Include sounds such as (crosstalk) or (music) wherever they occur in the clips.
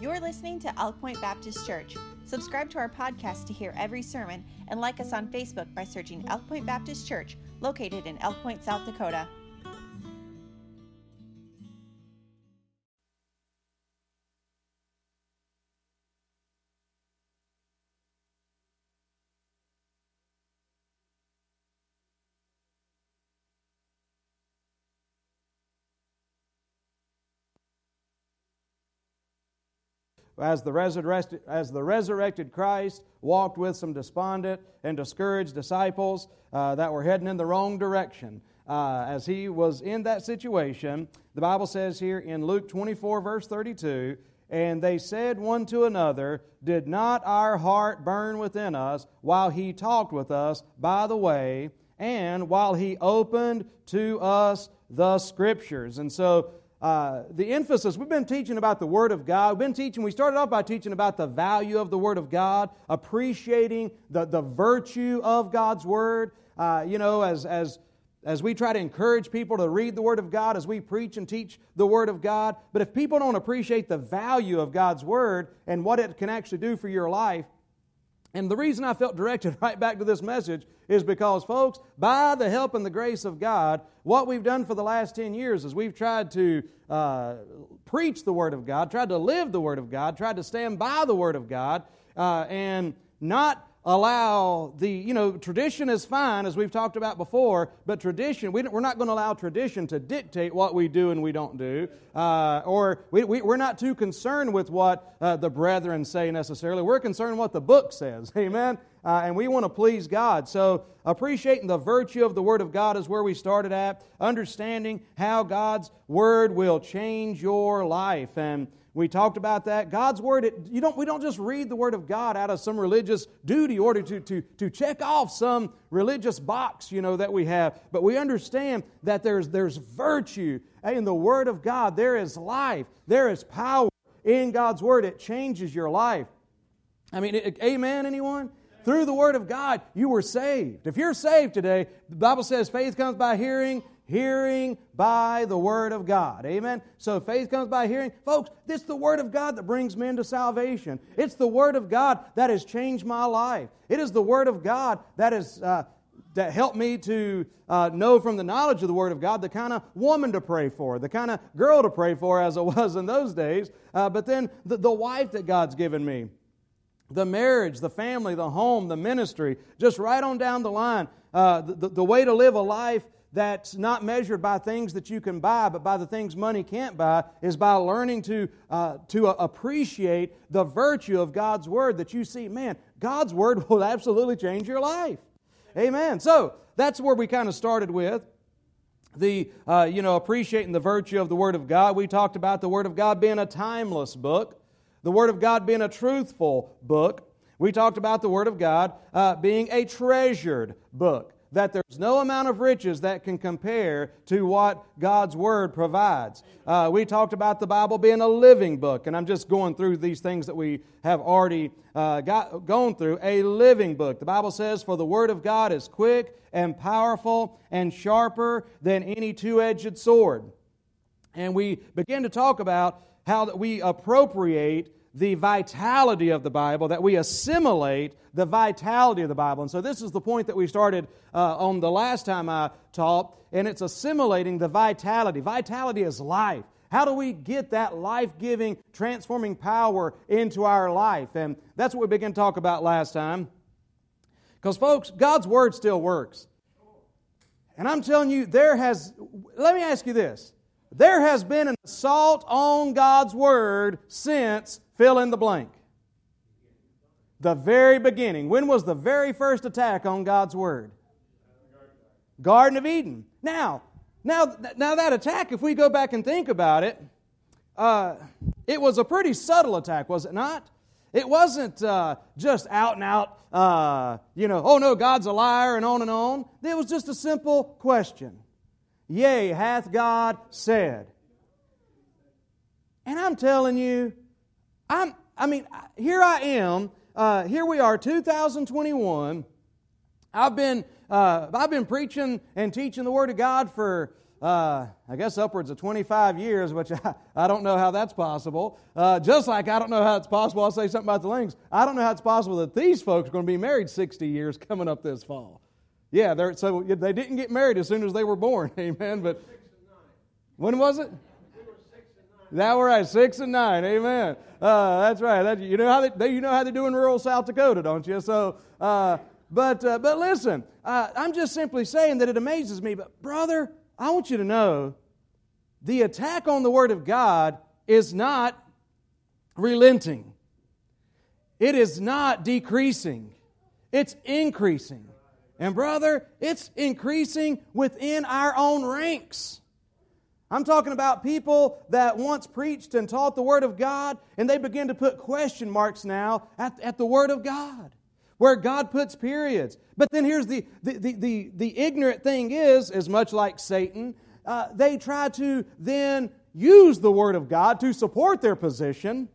You're listening to Elk Point Baptist Church. Subscribe to our podcast to hear every sermon and like us on Facebook by searching Elk Point Baptist Church, located in Elk Point, South Dakota. As the resurrected, as the resurrected Christ walked with some despondent and discouraged disciples uh, that were heading in the wrong direction. Uh, as he was in that situation, the Bible says here in Luke 24, verse 32, and they said one to another, Did not our heart burn within us while he talked with us by the way, and while he opened to us the Scriptures? And so uh, the emphasis, we've been teaching about the Word of God. We've been teaching, we started off by teaching about the value of the Word of God, appreciating the, the virtue of God's Word. Uh, you know, as, as, as we try to encourage people to read the Word of God, as we preach and teach the Word of God. But if people don't appreciate the value of God's Word and what it can actually do for your life, and the reason I felt directed (laughs) right back to this message is because, folks, by the help and the grace of God, what we've done for the last 10 years is we've tried to uh, preach the Word of God, tried to live the Word of God, tried to stand by the Word of God, uh, and not allow the, you know, tradition is fine, as we've talked about before, but tradition, we are not going to allow tradition to dictate what we do and we don't do. Uh, or we, we, are not too concerned with what uh, the brethren say necessarily. We're concerned what the book says. (laughs) Amen? Uh, and we want to please God. So, appreciating the virtue of the Word of God is where we started at. Understanding how God's Word will change your life. And we talked about that. God's Word, it, you don't, we don't just read the Word of God out of some religious duty or to, to, to check off some religious box, you know, that we have. But we understand that there's, there's virtue in the Word of God. There is life. There is power in God's Word. It changes your life. I mean, amen, anyone? Through the Word of God, you were saved. If you're saved today, the Bible says faith comes by hearing, hearing by the Word of God. Amen? So faith comes by hearing. Folks, it's the Word of God that brings men to salvation. It's the Word of God that has changed my life. It is the Word of God that has. Uh, that helped me to uh, know from the knowledge of the Word of God the kind of woman to pray for, the kind of girl to pray for as it was in those days, uh, but then the, the wife that God's given me the marriage, the family, the home, the ministry, just right on down the line. Uh, the, the way to live a life that's not measured by things that you can buy, but by the things money can't buy, is by learning to, uh, to appreciate the virtue of God's Word that you see, man, God's Word (laughs) will absolutely change your life. Amen. So that's where we kind of started with the, uh, you know, appreciating the virtue of the Word of God. We talked about the Word of God being a timeless book, the Word of God being a truthful book. We talked about the Word of God uh, being a treasured book that there's no amount of riches that can compare to what God's Word provides. Uh, we talked about the Bible being a living book, and I'm just going through these things that we have already uh, got, gone through. A living book. The Bible says, For the Word of God is quick and powerful and sharper than any two edged sword. And we begin to talk about how that we appropriate the vitality of the Bible, that we assimilate the vitality of the Bible. And so, this is the point that we started uh, on the last time I taught, and it's assimilating the vitality. Vitality is life. How do we get that life giving, transforming power into our life? And that's what we began to talk about last time. Because, folks, God's Word still works. And I'm telling you, there has, let me ask you this. There has been an assault on God's Word since fill in the blank. The very beginning. When was the very first attack on God's Word? Garden of Eden. Now, now, now that attack, if we go back and think about it, uh, it was a pretty subtle attack, was it not? It wasn't uh, just out and out, uh, you know, oh no, God's a liar and on and on. It was just a simple question. Yea, hath God said. And I'm telling you, I'm, I mean, here I am. Uh, here we are, 2021. I've been, uh, I've been preaching and teaching the Word of God for uh, I guess upwards of 25 years, which (laughs) I, I don't know how that's possible. Uh, just like I don't know how it's possible, I'll say something about the Lings. I don't know how it's possible that these folks are going to be married 60 years coming up this fall. Yeah, so they didn't get married as soon as they were born, (laughs) amen. But when was it? That were right, six and nine, amen. Uh, that's right. That, you know how they, you know how they do in rural South Dakota, don't you? So, uh, but uh, but listen, uh, I'm just simply saying that it amazes me. But brother, I want you to know the attack on the Word of God is not relenting, it is not decreasing, it's increasing. And, brother, it's increasing within our own ranks. I'm talking about people that once preached and taught the Word of God, and they begin to put question marks now at, at the Word of God, where God puts periods. But then here's the, the, the, the, the ignorant thing is, is much like Satan, uh, they try to then use the Word of God to support their position.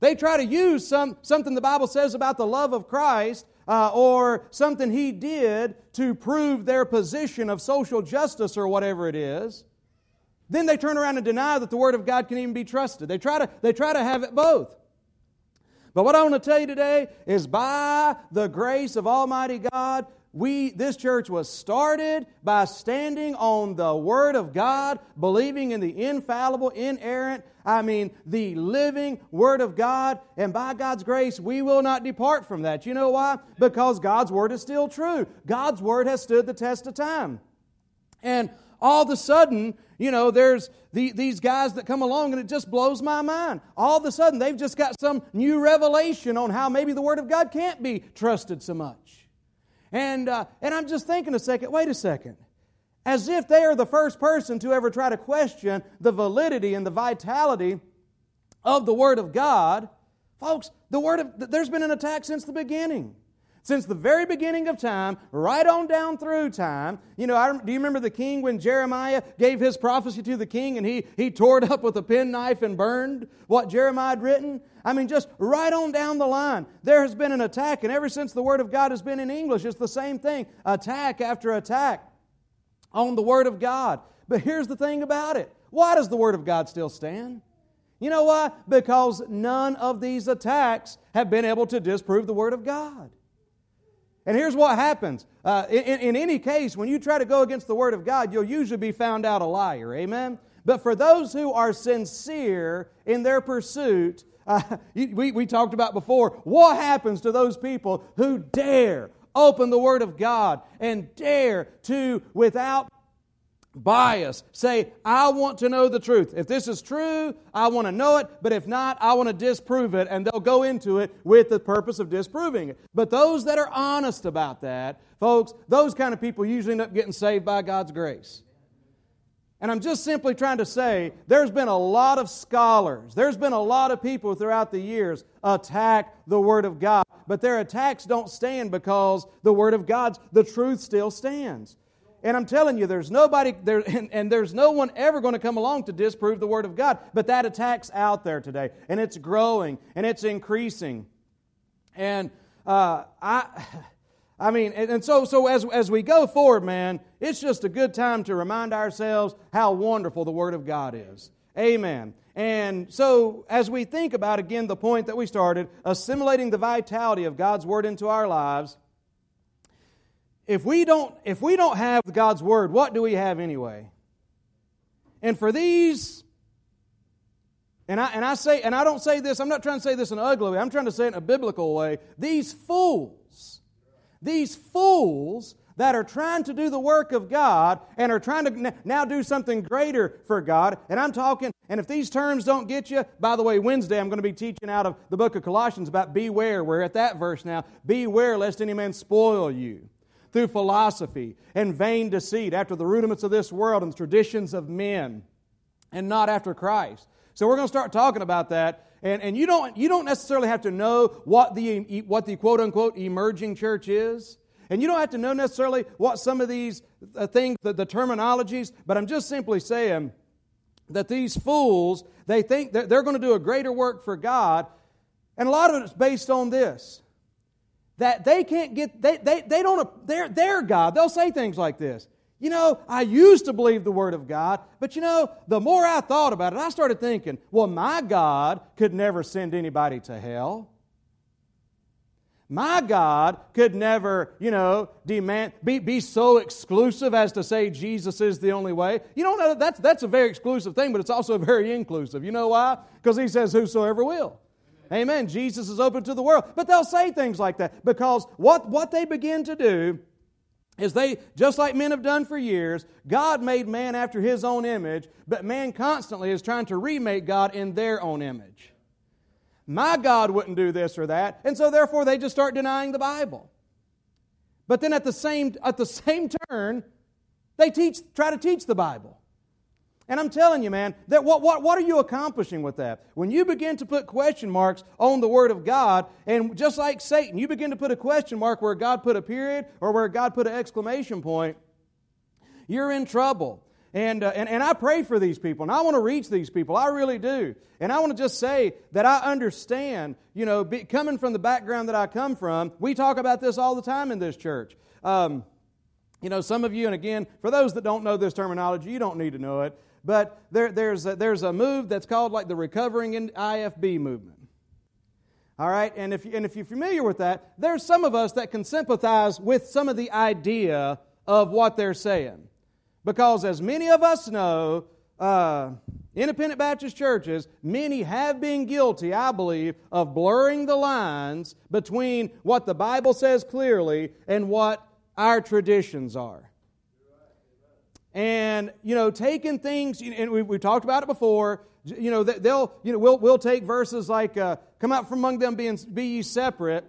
They try to use some, something the Bible says about the love of Christ uh, or something he did to prove their position of social justice or whatever it is. Then they turn around and deny that the Word of God can even be trusted. They try to, they try to have it both. But what I want to tell you today is by the grace of Almighty God, we this church was started by standing on the word of God, believing in the infallible, inerrant, I mean the living word of God, and by God's grace we will not depart from that. You know why? Because God's word is still true. God's word has stood the test of time. And all of a sudden, you know, there's the, these guys that come along and it just blows my mind. All of a sudden, they've just got some new revelation on how maybe the Word of God can't be trusted so much. And, uh, and I'm just thinking a second, wait a second. As if they are the first person to ever try to question the validity and the vitality of the Word of God. Folks, the Word of, there's been an attack since the beginning. Since the very beginning of time, right on down through time, you know, I, do you remember the king when Jeremiah gave his prophecy to the king and he, he tore it up with a penknife and burned what Jeremiah had written? I mean, just right on down the line, there has been an attack, and ever since the Word of God has been in English, it's the same thing attack after attack on the Word of God. But here's the thing about it why does the Word of God still stand? You know why? Because none of these attacks have been able to disprove the Word of God. And here's what happens. Uh, in, in any case, when you try to go against the Word of God, you'll usually be found out a liar. Amen? But for those who are sincere in their pursuit, uh, (laughs) we, we talked about before, what happens to those people who dare open the Word of God and dare to, without bias. Say, I want to know the truth. If this is true, I want to know it, but if not, I want to disprove it, and they'll go into it with the purpose of disproving it. But those that are honest about that, folks, those kind of people usually end up getting saved by God's grace. And I'm just simply trying to say there's been a lot of scholars, there's been a lot of people throughout the years attack the Word of God. But their attacks don't stand because the Word of God's, the truth still stands. And I'm telling you, there's nobody there, and, and, there's no one ever going to come along to disprove the Word of God. But that attack's out there today, and it's growing and it's increasing. And uh, I, (sighs) I mean, and, and so so as as we go forward, man, it's just a good time to remind ourselves how wonderful the Word of God is. Amen. And so, as we think about again the point that we started, assimilating the vitality of God's Word into our lives if we don't if we don't have God's word, what do we have anyway? And for these and I, and I say, and I don't say this, I'm not trying to say this in an ugly way, I'm trying to say it in a biblical way. These fools, these fools that are trying to do the work of God and are trying to now do something greater for God. And I'm talking, and if these terms don't get you, by the way, Wednesday I'm going to be teaching out of the book of Colossians about beware. We're at that verse now. Beware lest any man spoil you through philosophy and vain deceit, after the rudiments of this world and the traditions of men, and not after Christ. So we're going to start talking about that. And, and you, don't, you don't necessarily have to know what the, what the quote unquote emerging church is. And you don't have to know necessarily what some of these uh, things, the, the terminologies, but I'm just simply saying that these fools, they think that they're going to do a greater work for God. And a lot of it is based on this that they can't get, they, they, they don't, they're, God. They'll say things like this you know, I used to believe the Word of God, but you know, the more I thought about it, I started thinking, well, my God could never send anybody to hell. My God could never, you know, demand be, be so exclusive as to say Jesus is the only way. You don't know that's that's a very exclusive thing, but it's also very inclusive. You know why? Because he says whosoever will. Amen. Jesus is open to the world. But they'll say things like that because what, what they begin to do is they, just like men have done for years, God made man after his own image, but man constantly is trying to remake God in their own image. My God wouldn't do this or that, and so therefore they just start denying the Bible. But then at the same, at the same turn, they teach, try to teach the Bible. And I'm telling you, man, that what, what, what are you accomplishing with that? When you begin to put question marks on the Word of God, and just like Satan, you begin to put a question mark where God put a period or where God put an exclamation point, you're in trouble. And, uh, and, and I pray for these people, and I want to reach these people. I really do. And I want to just say that I understand, you know, be, coming from the background that I come from, we talk about this all the time in this church. Um, you know, some of you, and again, for those that don't know this terminology, you don't need to know it. But there, there's, a, there's a move that's called like the recovering IFB movement. All right, and if, and if you're familiar with that, there's some of us that can sympathize with some of the idea of what they're saying. Because as many of us know, uh, independent Baptist churches, many have been guilty, I believe, of blurring the lines between what the Bible says clearly and what our traditions are and you know taking things and we, we talked about it before you know they'll you know we'll, we'll take verses like uh, come out from among them being be ye separate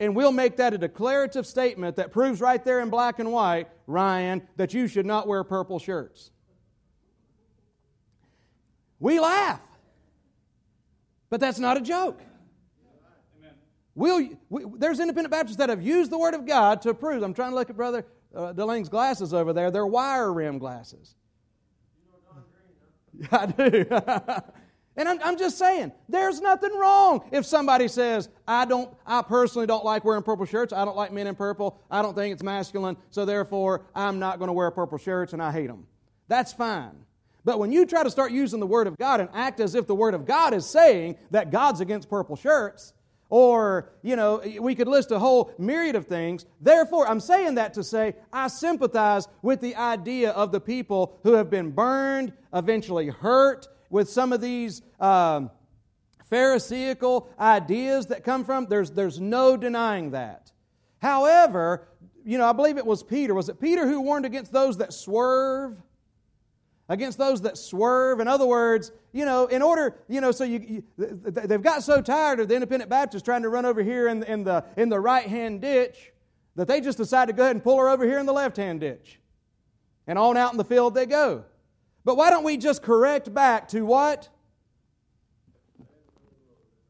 and we'll make that a declarative statement that proves right there in black and white ryan that you should not wear purple shirts we laugh but that's not a joke We'll, we, there's independent Baptists that have used the Word of God to prove. I'm trying to look at Brother uh, glasses over there. They're wire rim glasses. (laughs) You know I do. (laughs) and I'm, I'm just saying, there's nothing wrong if somebody says, I don't, I personally don't like wearing purple shirts. I don't like men in purple. I don't think it's masculine. So therefore, I'm not going to wear purple shirts and I hate them. That's fine. But when you try to start using the Word of God and act as if the Word of God is saying that God's against purple shirts, or, you know, we could list a whole myriad of things. Therefore, I'm saying that to say I sympathize with the idea of the people who have been burned, eventually hurt with some of these um, Pharisaical ideas that come from. There's, there's no denying that. However, you know, I believe it was Peter. Was it Peter who warned against those that swerve? Against those that swerve. In other words, you know, in order, you know, so you, you they've got so tired of the independent Baptists trying to run over here in, in the, in the right hand ditch that they just decide to go ahead and pull her over here in the left hand ditch. And on out in the field they go. But why don't we just correct back to what?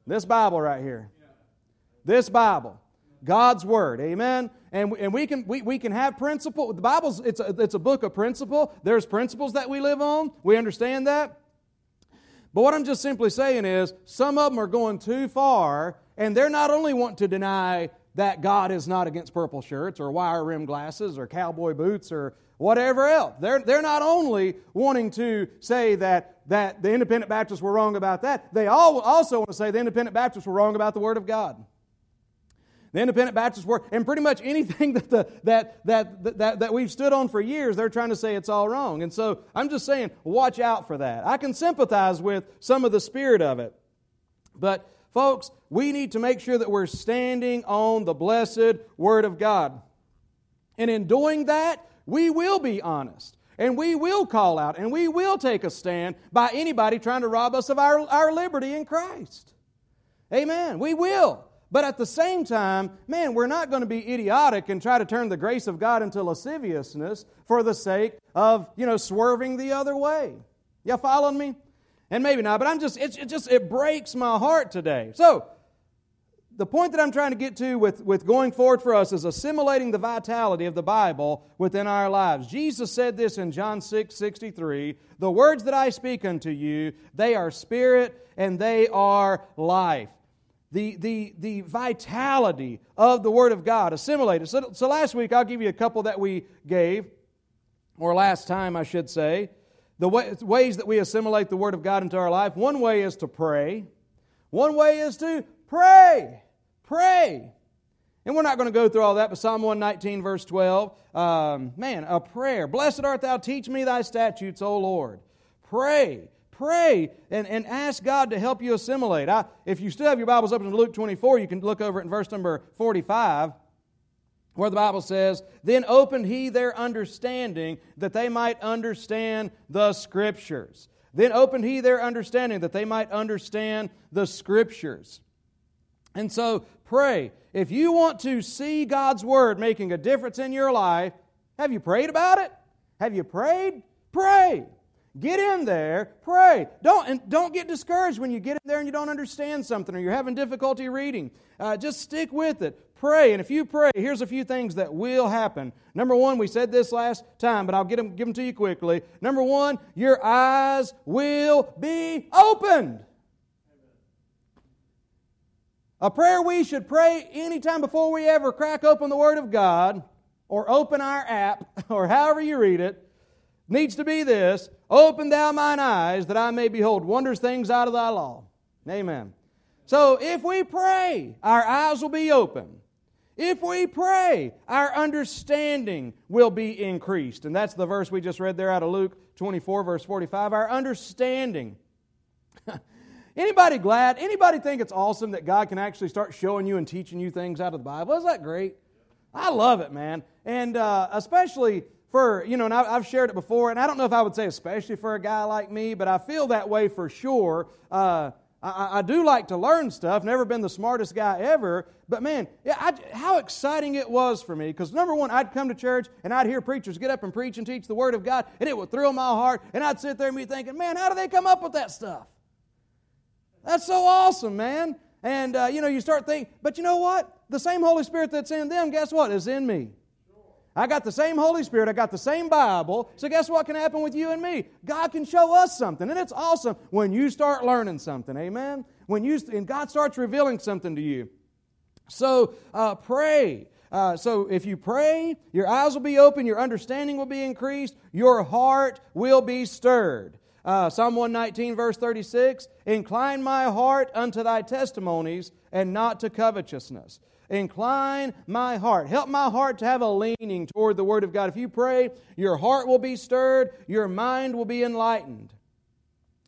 This Bible right here. This Bible. God's Word. Amen? And, and we, can, we, we can have principle. The Bible's it's a, it's a book of principle. There's principles that we live on. We understand that. But what I'm just simply saying is some of them are going too far, and they're not only wanting to deny that God is not against purple shirts or wire rim glasses or cowboy boots or whatever else. They're, they're not only wanting to say that, that the independent Baptists were wrong about that, they all also want to say the independent Baptists were wrong about the Word of God. The independent Baptists were, and pretty much anything (laughs) that, the, that, that, that, that we've stood on for years, they're trying to say it's all wrong. And so I'm just saying, watch out for that. I can sympathize with some of the spirit of it. But, folks, we need to make sure that we're standing on the blessed Word of God. And in doing that, we will be honest. And we will call out and we will take a stand by anybody trying to rob us of our, our liberty in Christ. Amen. We will. But at the same time, man, we're not going to be idiotic and try to turn the grace of God into lasciviousness for the sake of, you know, swerving the other way. Y'all following me? And maybe not, but I'm just, it, it just, it breaks my heart today. So, the point that I'm trying to get to with, with going forward for us is assimilating the vitality of the Bible within our lives. Jesus said this in John 6 63 The words that I speak unto you, they are spirit and they are life the, the, the vitality of the Word of God, assimilated. So, so last week, I'll give you a couple that we gave. or last time, I should say, the way, ways that we assimilate the Word of God into our life. One way is to pray. One way is to pray. Pray. And we're not going to go through all that, but Psalm 119, verse 12, um, man, a prayer. Blessed art thou, teach me thy statutes, O Lord. Pray. Pray and, and ask God to help you assimilate. I, if you still have your Bibles open to Luke 24, you can look over it in verse number 45 where the Bible says, Then opened he their understanding that they might understand the Scriptures. Then opened he their understanding that they might understand the Scriptures. And so pray. If you want to see God's Word making a difference in your life, have you prayed about it? Have you prayed? Pray. Get in there, pray. Don't, and don't get discouraged when you get in there and you don't understand something or you're having difficulty reading. Uh, just stick with it. Pray. And if you pray, here's a few things that will happen. Number one, we said this last time, but I'll get them, give them to you quickly. Number one, your eyes will be opened. A prayer we should pray anytime before we ever crack open the Word of God or open our app (laughs) or however you read it needs to be this Open thou mine eyes that I may behold wondrous things out of thy law. Amen. So if we pray, our eyes will be open. If we pray, our understanding will be increased. And that's the verse we just read there out of Luke 24, verse 45. Our understanding. (laughs) anybody glad? Anybody think it's awesome that God can actually start showing you and teaching you things out of the Bible? Isn't that great? I love it, man. And uh, especially for, you know, and I've shared it before, and I don't know if I would say especially for a guy like me, but I feel that way for sure. Uh, I, I, do like to learn stuff, never been the smartest guy ever, but man, I, how exciting it was for me. Because number one, I'd come to church and I'd hear preachers get up and preach and teach the Word of God, and it would thrill my heart, and I'd sit there and be thinking, man, how do they come up with that stuff? That's so awesome, man. And, uh, you know, you start thinking, but you know what? The same Holy Spirit that's in them, guess what, is in me. I got the same Holy Spirit. I got the same Bible. So, guess what can happen with you and me? God can show us something. And it's awesome when you start learning something. Amen? When you, and God starts revealing something to you. So, uh, pray. Uh, so, if you pray, your eyes will be open, your understanding will be increased, your heart will be stirred. Uh, Psalm 119, verse 36 Incline my heart unto thy testimonies and not to covetousness. Incline my heart. Help my heart to have a leaning toward the Word of God. If you pray, your heart will be stirred, your mind will be enlightened.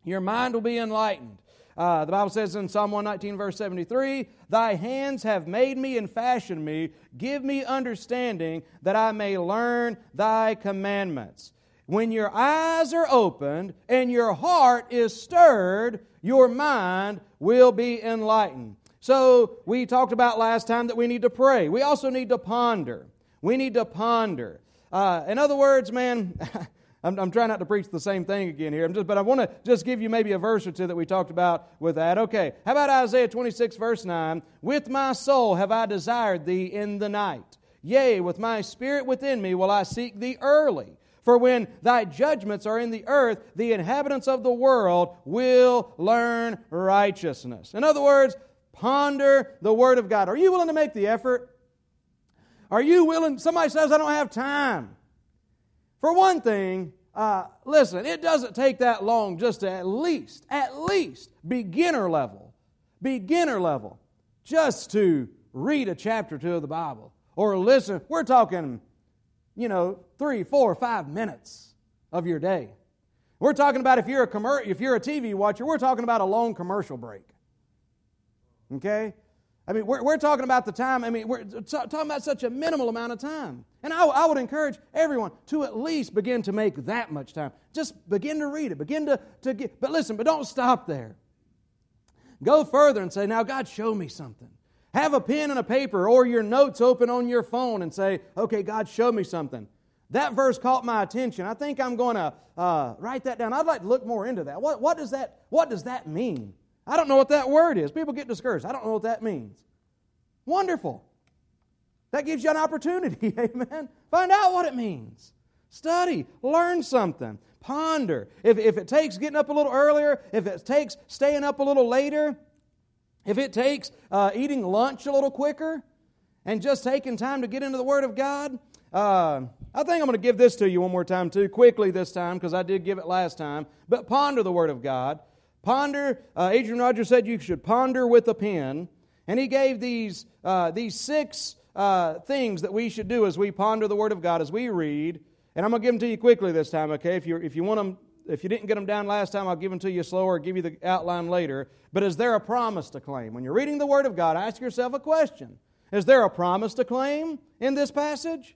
Your mind will be enlightened. Uh, the Bible says in Psalm 119, verse 73, Thy hands have made me and fashioned me. Give me understanding that I may learn thy commandments. When your eyes are opened and your heart is stirred, your mind will be enlightened. So we talked about last time that we need to pray. We also need to ponder. We need to ponder. Uh, in other words, man, (laughs) I'm, I'm, trying not to preach the same thing again here, just, but I want to just give you maybe a verse or two that we talked about with that. Okay, how about Isaiah 26, verse 9? With my soul have I desired thee in the night. Yea, with my spirit within me will I seek thee early. For when thy judgments are in the earth, the inhabitants of the world will learn righteousness. In other words, Ponder the Word of God. Are you willing to make the effort? Are you willing? Somebody says, I don't have time. For one thing, uh, listen, it doesn't take that long just to at least, at least, beginner level, beginner level, just to read a chapter or two of the Bible or listen. We're talking, you know, three, four, five minutes of your day. We're talking about if you're a commer- if you're a TV watcher, we're talking about a long commercial break. Okay? I mean, we're, we're talking about the time, I mean, we're talking about such a minimal amount of time. And I, I would encourage everyone to at least begin to make that much time. Just begin to read it. Begin to, to get, but listen, but don't stop there. Go further and say, now, God, show me something. Have a pen and a paper or your notes open on your phone and say, okay, God, show me something. That verse caught my attention. I think I'm going to uh, write that down. I'd like to look more into that. What, what, does that. what does that mean? I don't know what that word is. People get discouraged. I don't know what that means. Wonderful. That gives you an opportunity, (laughs) amen. Find out what it means. Study, learn something, ponder. If, if it takes getting up a little earlier, if it takes staying up a little later, if it takes uh, eating lunch a little quicker, and just taking time to get into the Word of God, uh, I think I'm going to give this to you one more time, too, quickly this time, because I did give it last time. But ponder the Word of God. Ponder, uh, Adrian Rogers said you should ponder with a pen. And he gave these, uh, these six uh, things that we should do as we ponder the Word of God, as we read. And I'm going to give them to you quickly this time, okay? If you, if you want them, if you didn't get them down last time, I'll give them to you slower, give you the outline later. But is there a promise to claim? When you're reading the Word of God, ask yourself a question Is there a promise to claim in this passage?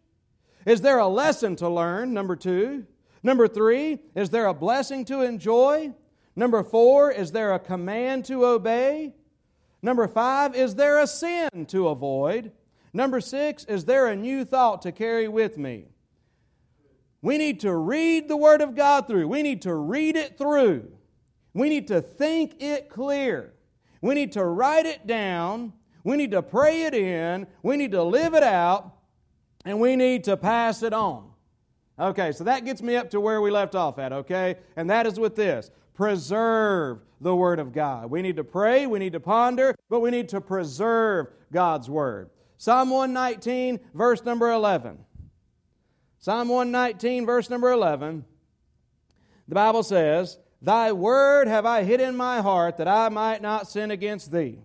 Is there a lesson to learn? Number two. Number three, is there a blessing to enjoy? Number four, is there a command to obey? Number five, is there a sin to avoid? Number six, is there a new thought to carry with me? We need to read the Word of God through. We need to read it through. We need to think it clear. We need to write it down. We need to pray it in. We need to live it out. And we need to pass it on. Okay, so that gets me up to where we left off at, okay? And that is with this preserve the Word of God. We need to pray, we need to ponder, but we need to preserve God's Word. Psalm 119, verse number 11. Psalm 119, verse number 11. The Bible says, Thy word have I hid in my heart that I might not sin against thee.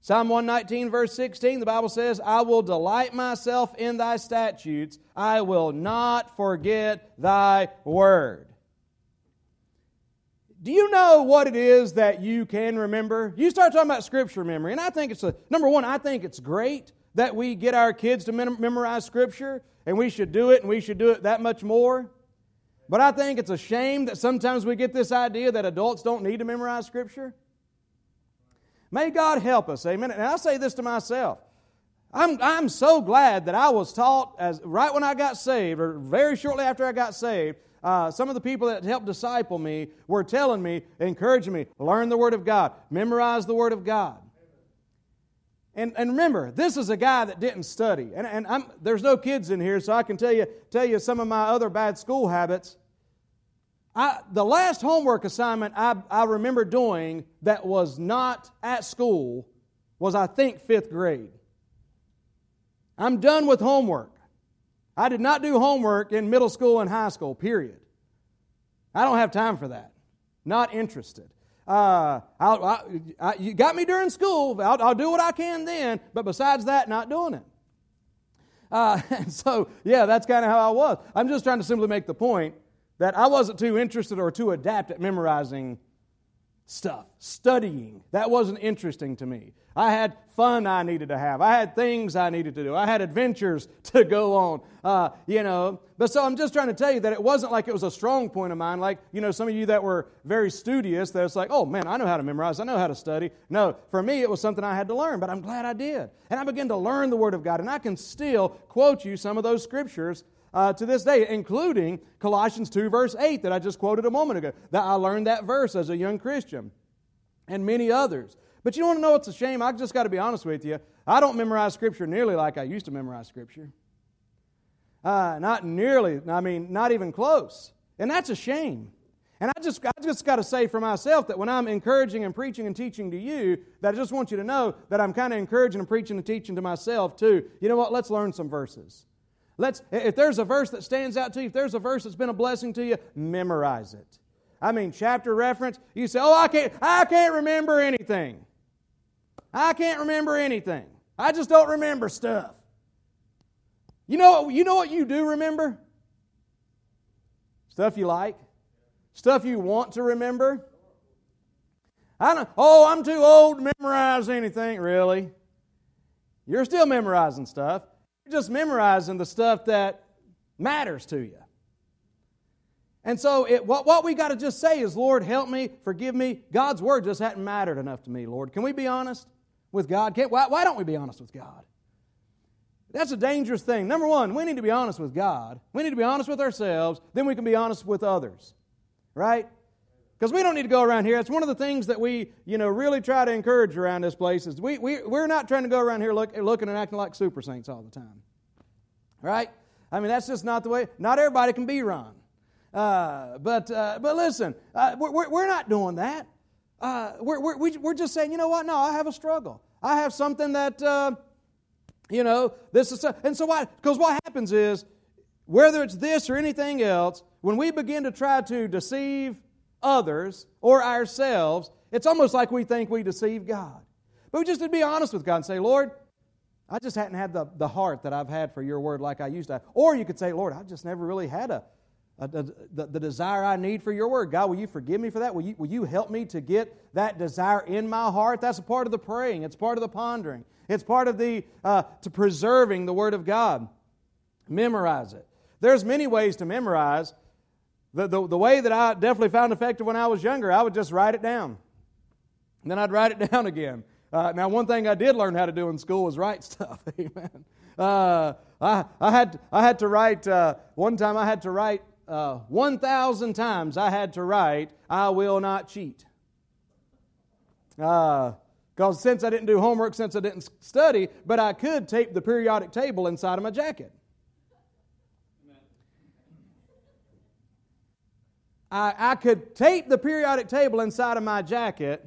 Psalm 119, verse 16, the Bible says, I will delight myself in thy statutes. I will not forget thy word. Do you know what it is that you can remember? You start talking about scripture memory, and I think it's a number one, I think it's great that we get our kids to memorize scripture, and we should do it, and we should do it that much more. But I think it's a shame that sometimes we get this idea that adults don't need to memorize scripture. May God help us, amen. And I say this to myself. I'm, I'm so glad that I was taught as right when I got saved, or very shortly after I got saved, uh, some of the people that helped disciple me were telling me, encouraging me, learn the Word of God, memorize the Word of God. And, and remember, this is a guy that didn't study. And, and I'm, there's no kids in here, so I can tell you, tell you some of my other bad school habits. I, the last homework assignment I, I remember doing that was not at school was, I think, fifth grade. I'm done with homework. I did not do homework in middle school and high school, period. I don't have time for that. Not interested. Uh, I, I, you got me during school. I'll, I'll, do what I can then, but besides that, not doing it. Uh, and (laughs) so, yeah, that's kind of how I was. I'm just trying to simply make the point that I wasn't too interested or too adept at memorizing stuff, studying. That wasn't interesting to me. I had fun I needed to have. I had things I needed to do. I had adventures (laughs) to go on, uh, you know. But so I'm just trying to tell you that it wasn't like it was a strong point of mine, like, you know, some of you that were very studious, that it's like, oh man, I know how to memorize, I know how to study. No, for me, it was something I had to learn, but I'm glad I did. And I began to learn the Word of God, and I can still quote you some of those scriptures uh, to this day, including Colossians 2, verse 8, that I just quoted a moment ago. That I learned that verse as a young Christian, and many others. But you want to know what's a shame? I just got to be honest with you. I don't memorize Scripture nearly like I used to memorize Scripture. Uh, not nearly, I mean, not even close. And that's a shame. And I just, I just got to say for myself that when I'm encouraging and preaching and teaching to you, that I just want you to know that I'm kind of encouraging and preaching and teaching to myself too. You know what? Let's learn some verses. Let's, if there's a verse that stands out to you, if there's a verse that's been a blessing to you, memorize it. I mean, chapter reference, you say, oh, I can't, I can't remember anything. I can't remember anything. I just don't remember stuff. You know, you know what you do remember? Stuff you like, stuff you want to remember. I don't, oh, I'm too old to memorize anything. Really? You're still memorizing stuff. You're just memorizing the stuff that matters to you. And so, it, what, what we got to just say is, Lord, help me, forgive me. God's word just hadn't mattered enough to me, Lord. Can we be honest with God? Can't, why, why don't we be honest with God? That's a dangerous thing. Number one, we need to be honest with God. We need to be honest with ourselves. Then we can be honest with others. Right? Because we don't need to go around here. It's one of the things that we, you know, really try to encourage around this place is we, we, we're not trying to go around here look, looking and acting like super saints all the time. Right? I mean, that's just not the way. Not everybody can be Ron. Uh, but, uh, but listen, uh, we're, we're not doing that. Uh, we're, we're, we're just saying, you know what? No, I have a struggle. I have something that, uh, you know, this is, and so why? Because what happens is whether it's this or anything else, when we begin to try to deceive others or ourselves, it's almost like we think we deceive God. But we just to be honest with God and say, Lord, I just hadn't had the, the heart that I've had for your word like I used to. Or you could say, Lord, I've just never really had a, a, a the, the desire I need for your word. God, will you forgive me for that? Will you, will you help me to get that desire in my heart? That's a part of the praying, it's part of the pondering, it's part of the uh, to preserving the word of God. Memorize it. There's many ways to memorize. The, the, the way that I definitely found effective when I was younger, I would just write it down. And then I'd write it (laughs) down again. Uh, now, one thing I did learn how to do in school was write (laughs) stuff. Amen. Uh, I, I, had, I had to write, uh, one time I had to write uh, 1,000 times, I had to write, I will not cheat. Because uh, since I didn't do homework, since I didn't study, but I could tape the periodic table inside of my jacket. I, I could tape the periodic table inside of my jacket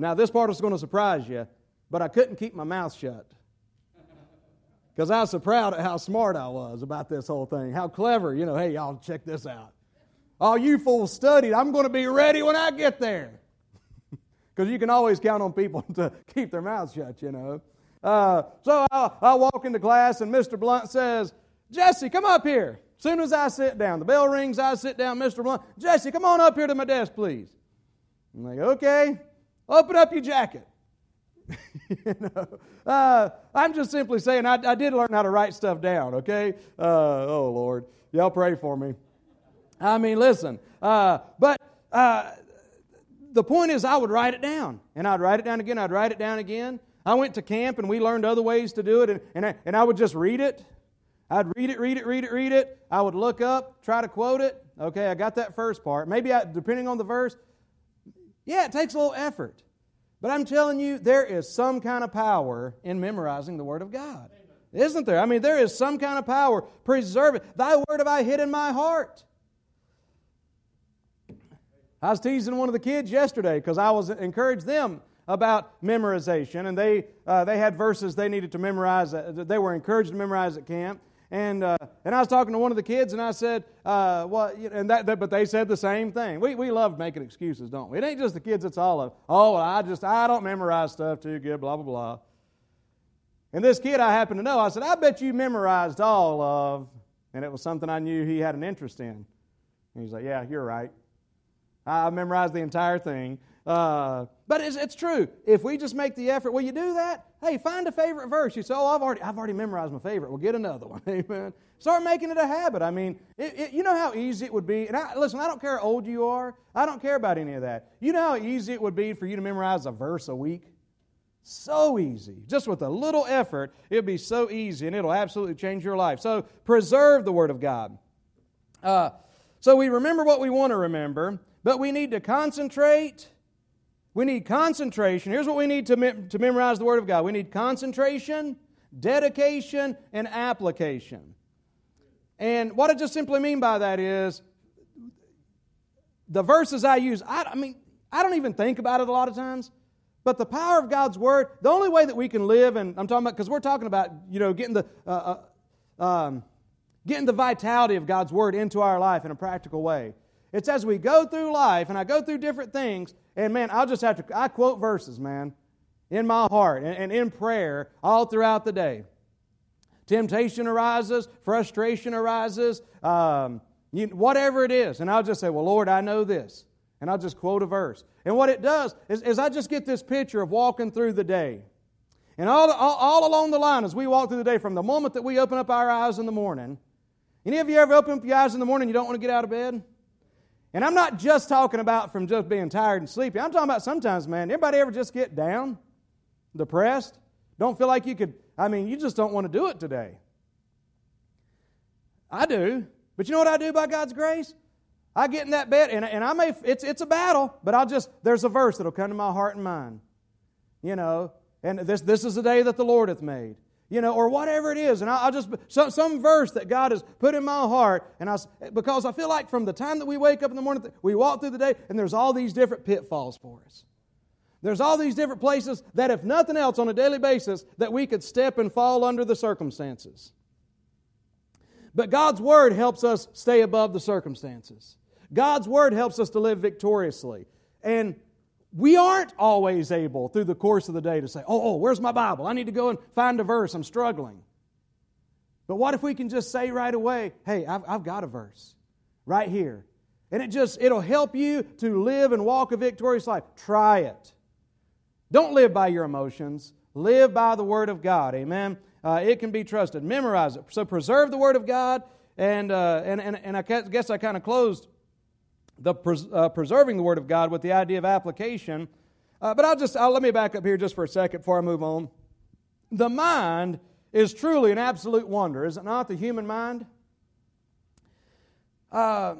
now, this part is going to surprise you, but I couldn't keep my mouth shut. Because I was so proud of how smart I was about this whole thing. How clever, you know, hey, y'all, check this out. All you fools studied, I'm going to be ready when I get there. (laughs) Because you can always count on people (laughs) to keep their mouths shut, you know. Uh, so I, I walk into class, and Mr. Blunt says, Jesse, come up here. Soon as I sit down, the bell rings, I sit down, Mr. Blunt, Jesse, come on up here to my desk, please. I'm like, okay. Open up your jacket. (laughs) you know, uh, I'm just simply saying I, I, did learn how to write stuff down, okay? Uh, oh, Lord. Y'all pray for me. I mean, listen. Uh, but uh, the point is, I would write it down. And I'd write it down again. I'd write it down again. I went to camp and we learned other ways to do it. And, and, I, and I would just read it. I'd read it, read it, read it, read it. I would look up, try to quote it. Okay, I got that first part. Maybe I, depending on the verse, yeah, it takes a little effort. But I'm telling you, there is some kind of power in memorizing the Word of God. Isn't there? I mean, there is some kind of power. Preserve it. Thy word have I hid in my heart. I was teasing one of the kids yesterday because I was encouraged them about memorization, and they uh, they had verses they needed to memorize. They were encouraged to memorize at camp, and, uh, and I was talking to one of the kids, and I said, uh, well, and that, that, but they said the same thing. We, we love making excuses, don't we? It ain't just the kids, it's all of, oh, I just, I don't memorize stuff too good, blah, blah, blah. And this kid I happen to know, I said, I bet you memorized all of, and it was something I knew he had an interest in. And he's like, yeah, you're right. I memorized the entire thing. Uh, but it's, it's true. If we just make the effort, will you do that? Hey, find a favorite verse. You say, oh, I've already, I've already memorized my favorite. Well, get another one. (laughs) Amen. Start making it a habit. I mean, it, it, you know how easy it would be. And I, listen, I don't care how old you are. I don't care about any of that. You know how easy it would be for you to memorize a verse a week? So easy. Just with a little effort, it'd be so easy and it'll absolutely change your life. So preserve the Word of God. Uh, so we remember what we want to remember, but we need to concentrate we need concentration. Here's what we need to, to memorize the Word of God we need concentration, dedication, and application. And what I just simply mean by that is the verses I use, I, I mean, I don't even think about it a lot of times. But the power of God's Word, the only way that we can live, and I'm talking about, because we're talking about, you know, getting the, uh, uh, um, getting the vitality of God's Word into our life in a practical way. It's as we go through life, and I go through different things, and man, I'll just have to, I quote verses, man, in my heart and, and in prayer all throughout the day. Temptation arises, frustration arises, um, you, whatever it is. And I'll just say, Well, Lord, I know this. And I'll just quote a verse. And what it does is, is I just get this picture of walking through the day. And all, all, all, along the line, as we walk through the day, from the moment that we open up our eyes in the morning, any of you ever open up your eyes in the morning you don't want to get out of bed? And I'm not just talking about from just being tired and sleepy. I'm talking about sometimes, man, everybody ever just get down, depressed, don't feel like you could, I mean, you just don't want to do it today. I do. But you know what I do by God's grace? I get in that bed, and, and I may, it's, it's a battle, but I'll just, there's a verse that'll come to my heart and mind. You know, and this, this is the day that the Lord hath made you know, or whatever it is. And I'll just, some, some verse that God has put in my heart. And I, because I feel like from the time that we wake up in the morning, we walk through the day, and there's all these different pitfalls for us. There's all these different places that, if nothing else, on a daily basis, that we could step and fall under the circumstances. But God's Word helps us stay above the circumstances. God's Word helps us to live victoriously. And we aren't always able through the course of the day to say, oh, oh, where's my Bible? I need to go and find a verse. I'm struggling. But what if we can just say right away, hey, I've, I've got a verse right here. And it just, it'll help you to live and walk a victorious life. Try it. Don't live by your emotions. Live by the Word of God. Amen. Uh, it can be trusted. Memorize it. So preserve the Word of God. And, uh, and, and, and I guess I kind of closed the pres- uh, preserving the Word of God with the idea of application. Uh, but I'll just, I'll, let me back up here just for a second before I move on. The mind is truly an absolute wonder, is it not? The human mind? Uh,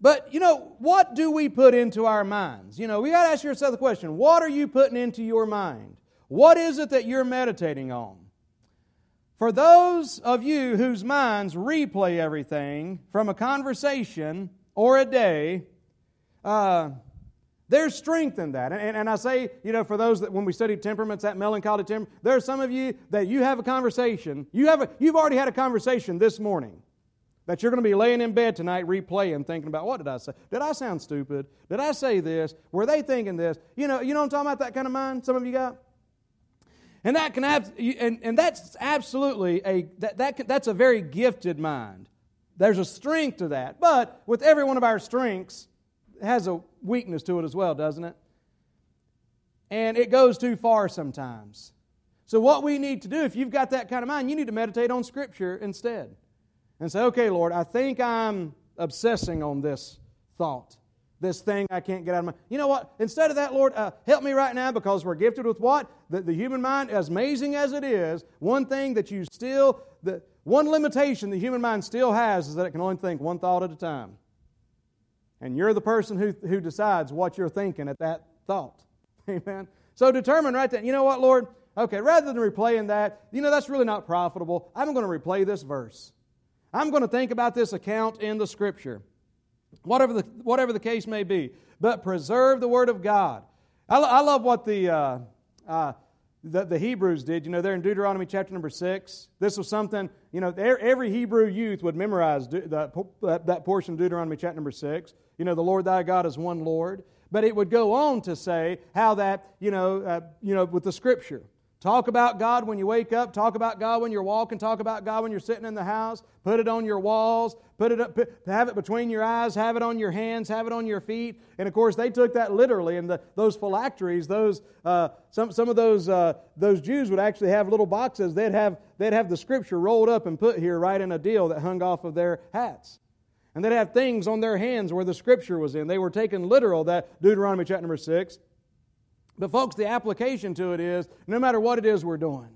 but, you know, what do we put into our minds? You know, we got to ask yourself the question what are you putting into your mind? What is it that you're meditating on? For those of you whose minds replay everything from a conversation or a day, uh, there's strength in that. And, and, I say, you know, for those that when we study temperaments, that melancholy temper, there are some of you that you have a conversation. You have a, you've already had a conversation this morning that you're going to be laying in bed tonight replaying, thinking about what did I say? Did I sound stupid? Did I say this? Were they thinking this? You know, you know I'm talking about that kind of mind some of you got? And that can and, and that's absolutely a that, that that's a very gifted mind. There's a strength to that. But with every one of our strengths, has a weakness to it as well, doesn't it? And it goes too far sometimes. So, what we need to do, if you've got that kind of mind, you need to meditate on Scripture instead. And say, okay, Lord, I think I'm obsessing on this thought, this thing I can't get out of my. You know what? Instead of that, Lord, uh, help me right now because we're gifted with what? The, the human mind, as amazing as it is, one thing that you still, the, one limitation the human mind still has is that it can only think one thought at a time. And you're the person who, who decides what you're thinking at that thought. (laughs) Amen. So determine right then, you know what, Lord? Okay, rather than replaying that, you know, that's really not profitable. I'm going to replay this verse. I'm going to think about this account in the Scripture, whatever the, whatever the case may be. But preserve the Word of God. I, I love what the, uh, uh, the, the Hebrews did. You know, there in Deuteronomy chapter number 6. This was something, you know, every Hebrew youth would memorize that, that portion of Deuteronomy chapter number 6. You know, the Lord thy God is one Lord. But it would go on to say how that, you know, uh, you know, with the Scripture. Talk about God when you wake up. Talk about God when you're walking. Talk about God when you're sitting in the house. Put it on your walls. Put it up. Put, have it between your eyes. Have it on your hands. Have it on your feet. And of course, they took that literally. And the, those phylacteries, those uh, some some of those uh, those Jews would actually have little boxes. They'd have they'd have the Scripture rolled up and put here right in a deal that hung off of their hats. And they'd have things on their hands where the Scripture was in. They were taken literal. That Deuteronomy chapter number six. But, folks, the application to it is no matter what it is we're doing,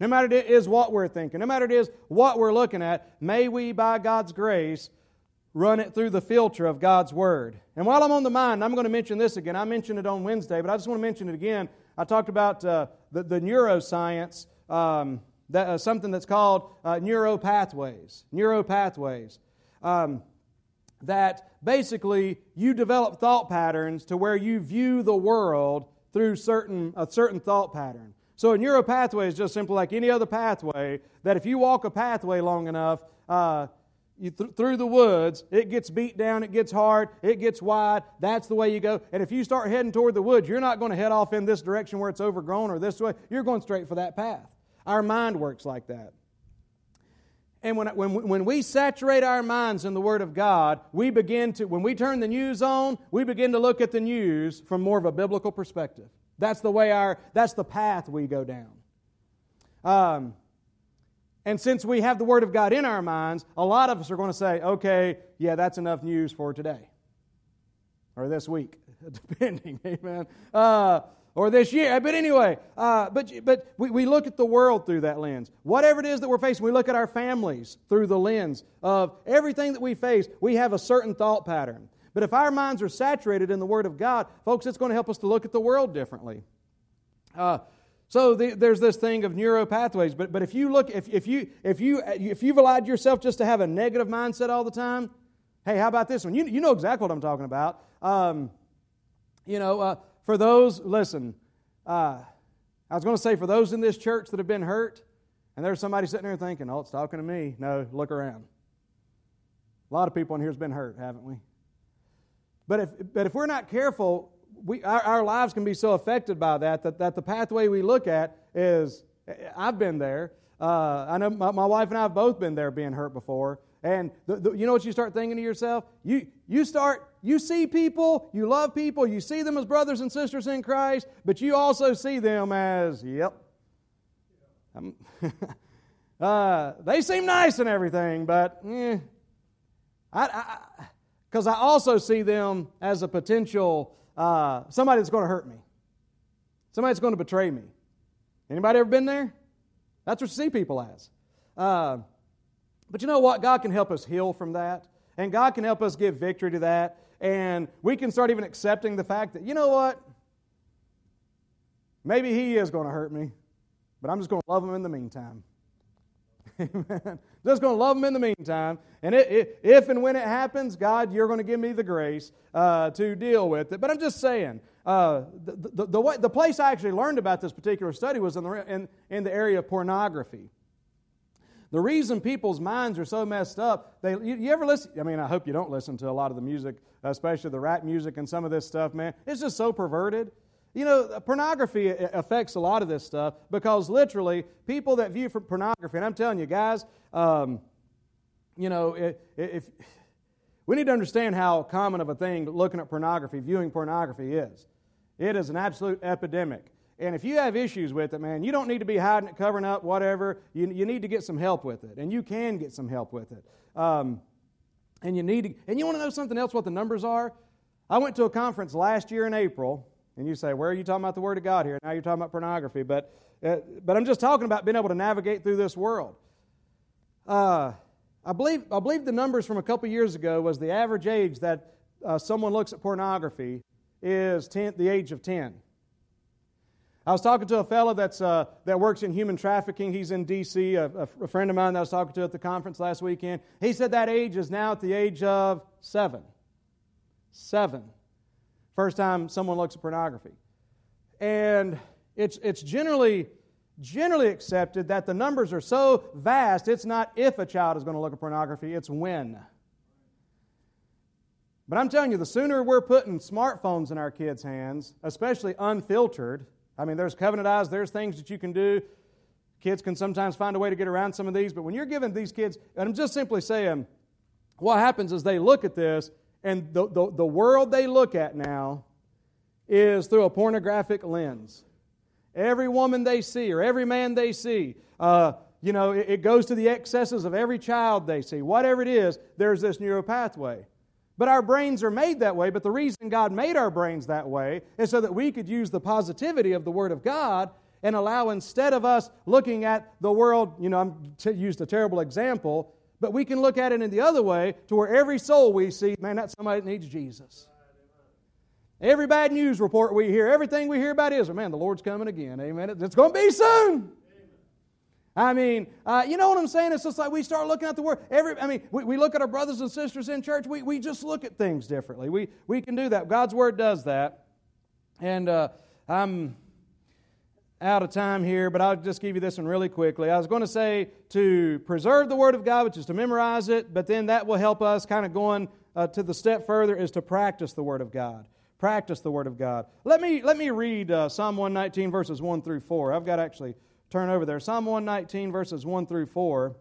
no matter it is what we're thinking, no matter it is what we're looking at, may we, by God's grace, run it through the filter of God's Word. And while I'm on the mind, I'm going to mention this again. I mentioned it on Wednesday, but I just want to mention it again. I talked about uh, the, the, neuroscience, um, that, uh, something that's called uh, neuropathways. Neuropathways. Um, that basically you develop thought patterns to where you view the world through certain, a certain thought pattern. So a neural pathway is just simply like any other pathway, that if you walk a pathway long enough, uh, you th- through the woods, it gets beat down, it gets hard, it gets wide. That's the way you go. And if you start heading toward the woods, you're not going to head off in this direction where it's overgrown or this way. You're going straight for that path. Our mind works like that. And when, when, when we saturate our minds in the Word of God, we begin to, when we turn the news on, we begin to look at the news from more of a biblical perspective. That's the way our, that's the path we go down. Um, and since we have the Word of God in our minds, a lot of us are going to say, okay, yeah, that's enough news for today or this week, (laughs) depending, (laughs) amen. Uh, or this year. But anyway, uh, but, but we, we look at the world through that lens. Whatever it is that we're facing, we look at our families through the lens of everything that we face. We have a certain thought pattern. But if our minds are saturated in the Word of God, folks, it's going to help us to look at the world differently. Uh, so the, there's this thing of neuro pathways. But, but if you look, if, if, you, if, you, if you've allowed yourself just to have a negative mindset all the time, hey, how about this one? You, you know exactly what I'm talking about. Um, you know, uh, for those, listen, uh, I was going to say for those in this church that have been hurt, and there's somebody sitting there thinking, oh, it's talking to me. No, look around. A lot of people in here has been hurt, haven't we? But if, but if we're not careful, we, our, our lives can be so affected by that, that that the pathway we look at is I've been there. Uh, I know my, my, wife and I have both been there being hurt before. And the, the, you know what you start thinking to yourself? You, you start, you see people, you love people, you see them as brothers and sisters in Christ, but you also see them as, yep. (laughs) uh, they seem nice and everything, but eh, I, because I, I, also see them as a potential uh, somebody that's going to hurt me, somebody that's going to betray me. Anybody ever been there? That's what you see people as. Uh, but you know what? God can help us heal from that. And God can help us give victory to that. And we can start even accepting the fact that, you know what? Maybe He is going to hurt me, but I'm just going to love Him in the meantime. (laughs) Amen. Just going to love Him in the meantime. And it, it, if and when it happens, God, you're going to give me the grace uh, to deal with it. But I'm just saying, uh, the, the, the, way, the, place I actually learned about this particular study was in the, in, in the area of pornography. The reason people's minds are so messed up, they, you, you, ever listen? I mean, I hope you don't listen to a lot of the music, especially the rap music and some of this stuff, man. It's just so perverted. You know, pornography affects a lot of this stuff because literally, people that view pornography, and I'm telling you guys, um, you know, if we need to understand how common of a thing looking at pornography, viewing pornography is. It is an absolute epidemic. And if you have issues with it, man, you don't need to be hiding it, covering up, whatever. You, you need to get some help with it. And you can get some help with it. Um, and you need to, and you want to know something else what the numbers are? I went to a conference last year in April, and you say, where are you talking about the Word of God here? Now you're talking about pornography. But, uh, but I'm just talking about being able to navigate through this world. Uh, I, believe, I believe the numbers from a couple years ago was the average age that uh, someone looks at pornography is 10, the age of 10. I was talking to a fellow that's, uh, that works in human trafficking. He's in D.C., a, a, friend of mine that I was talking to at the conference last weekend. He said that age is now at the age of seven. Seven. First time someone looks at pornography. And it's, it's generally, generally accepted that the numbers are so vast, it's not if a child is going to look at pornography, it's when. But I'm telling you, the sooner we're putting smartphones in our kids' hands, especially unfiltered, I mean, there's covenant eyes, there's things that you can do. Kids can sometimes find a way to get around some of these, but when you're giving these kids, and I'm just simply saying, what happens is they look at this, and the, the, the world they look at now is through a pornographic lens. Every woman they see, or every man they see, uh, you know, it, it goes to the excesses of every child they see. Whatever it is, there's this neural pathway. But our brains are made that way. But the reason God made our brains that way is so that we could use the positivity of the Word of God and allow, instead of us looking at the world, you know, I'm t- used a terrible example, but we can look at it in the other way to where every soul we see, man, that's somebody that needs Jesus. Every bad news report we hear, everything we hear about Israel, man, the Lord's coming again. Amen. It's going to be soon. I mean, uh, you know what I'm saying? It's just like we start looking at the word. Every, I mean, we, we look at our brothers and sisters in church. We, we just look at things differently. We, we can do that. God's word does that. And uh, I'm out of time here, but I'll just give you this one really quickly. I was going to say to preserve the word of God, which is to memorize it, but then that will help us kind of going uh, to the step further is to practice the word of God. Practice the word of God. Let me, let me read uh, Psalm 119, verses 1 through 4. I've got actually turn over there. Psalm 119, verses 1 through 4.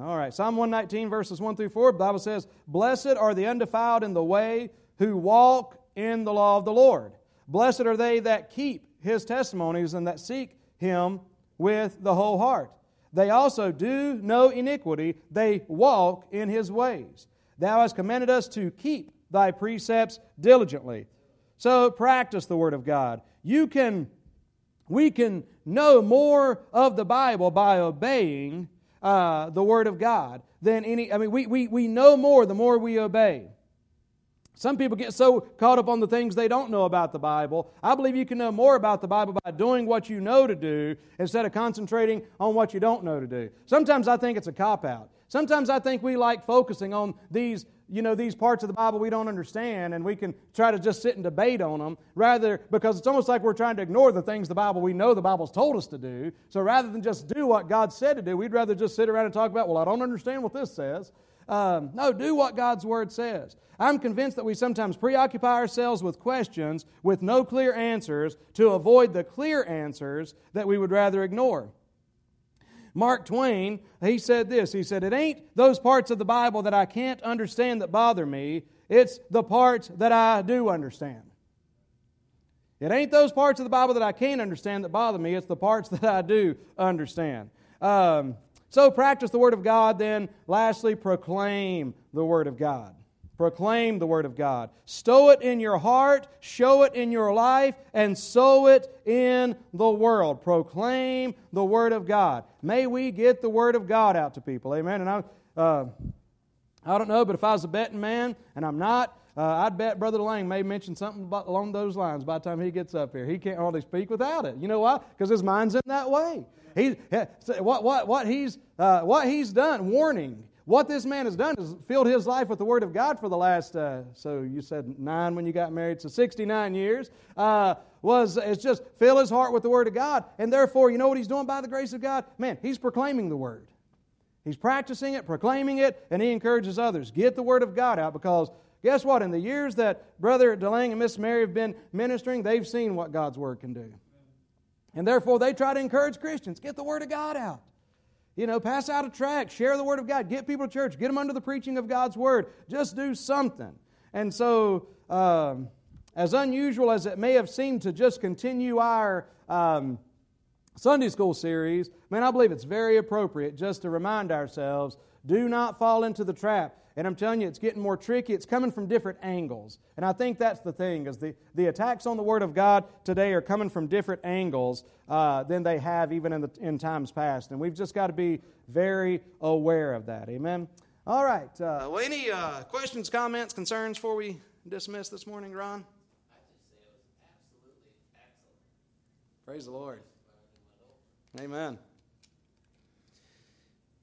All right, Psalm 119, verses 1 through 4, the Bible says, Blessed are the undefiled in the way who walk in the law of the Lord. Blessed are they that keep his testimonies and that seek him with the whole heart. They also do no iniquity, they walk in his ways. Thou hast commanded us to keep thy precepts diligently. So practice the Word of God. You can, we can know more of the Bible by obeying uh, the Word of God than any, I mean, we, we, we know more the more we obey. Some people get so caught up on the things they don't know about the Bible. I believe you can know more about the Bible by doing what you know to do instead of concentrating on what you don't know to do. Sometimes I think it's a cop out. Sometimes I think we like focusing on these, you know, these parts of the Bible we don't understand, and we can try to just sit and debate on them, rather because it's almost like we're trying to ignore the things the Bible we know the Bible's told us to do. So rather than just do what God said to do, we'd rather just sit around and talk about, well, I don't understand what this says. Um, no, do what God's Word says. I'm convinced that we sometimes preoccupy ourselves with questions with no clear answers to avoid the clear answers that we would rather ignore. Mark Twain, he said this. He said, It ain't those parts of the Bible that I can't understand that bother me, it's the parts that I do understand. It ain't those parts of the Bible that I can't understand that bother me, it's the parts (laughs) that I do understand. Um, so practice the Word of God, then lastly, proclaim the Word of God. Proclaim the Word of God. Stow it in your heart, show it in your life, and sow it in the world. Proclaim the Word of God. May we get the Word of God out to people. Amen. And I, uh, I don't know, but if I was a betting man, and I'm not, uh, I'd bet Brother Lang may mention something about, along those lines by the time he gets up here. He can't hardly speak without it. You know why? Because his mind's in that way. He, what, what, what, he's, uh, what he's done, warning, what this man has done is filled his life with the Word of God for the last, uh, so you said nine when you got married, so 69 years, uh, was it's just fill his heart with the Word of God. And therefore, you know what he's doing by the grace of God? Man, he's proclaiming the Word. He's practicing it, proclaiming it, and he encourages others. Get the Word of God out because guess what? In the years that Brother DeLang and Miss Mary have been ministering, they've seen what God's Word can do. And therefore, they try to encourage Christians get the Word of God out. You know, pass out a tract, share the Word of God, get people to church, get them under the preaching of God's Word. Just do something. And so, um, as unusual as it may have seemed to just continue our um, Sunday school series, man, I believe it's very appropriate just to remind ourselves do not fall into the trap and I'm telling you, it's getting more tricky. It's coming from different angles. And I think that's the thing, is the, the attacks on the Word of God today are coming from different angles uh, than they have even in, the, in times past. And we've just got to be very aware of that. Amen? All right. Uh, well, any uh, questions, comments, concerns before we dismiss this morning, Ron? I just say it was absolutely excellent. Praise the Lord. Amen.